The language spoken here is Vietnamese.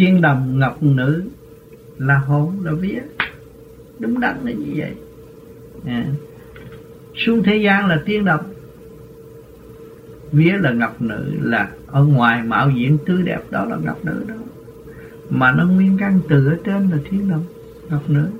tiên đồng ngọc nữ là hồn là vía đúng đắn là như vậy. À. xuống thế gian là tiên đồng vía là ngọc nữ là ở ngoài mạo diện tươi đẹp, đó là ngọc nữ đó. Mà nó nguyên căn từ ở trên là thiên đồng ngọc nữ.